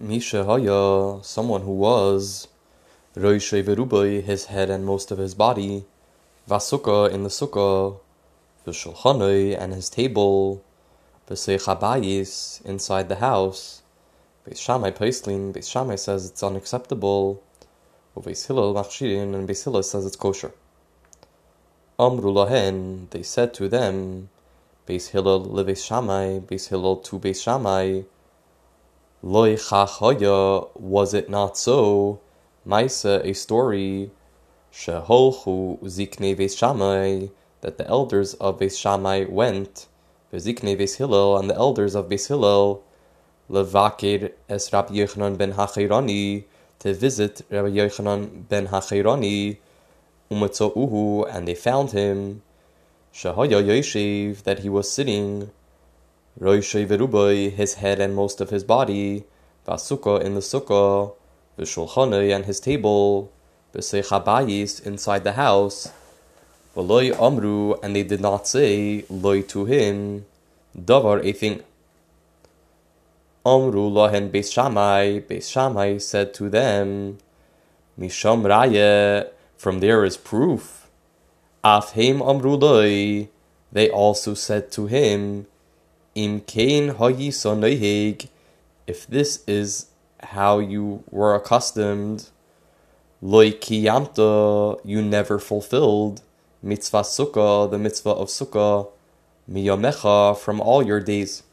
Misha Haya, someone who was Roishe Verubai, his head and most of his body, Vasuka in the sukkah, Vishulchanoi and his table, V'seichabayis inside the house. Beis Shammai Paislin, Beis says it's unacceptable. Beis Hillel Machshirin and Beis says it's kosher. Amru lahen, they said to them, Beis Hillel leVeis Shammai, Beis Hillel to Beis Shammai, Loi chachaya, was it not so? Maisa, a story, Sheholchu zikne Beis that the elders of Beis went, Bezikne Beis and the elders of Beis Levakir es Rabbi Yochanan ben Hachirani, to visit Rabbi Yochanan ben Hachirani, uhu, and they found him, Shahaya Yoshev, that he was sitting, Roishay Verubai, his head and most of his body, Vasuka in the sukkah, Vishulchanai and his table, Besechabayis inside the house, V'loy amru, and they did not say, loy to him, davar a thing. Amru lahen Beis Shammai, Beis Shammai said to them, Misham raya, from there is proof. Afheim amru loy, they also said to him, Kain if this is how you were accustomed, loy kiyamta, you never fulfilled mitzvah sukkah, the mitzvah of sukkah, miyamecha, from all your days.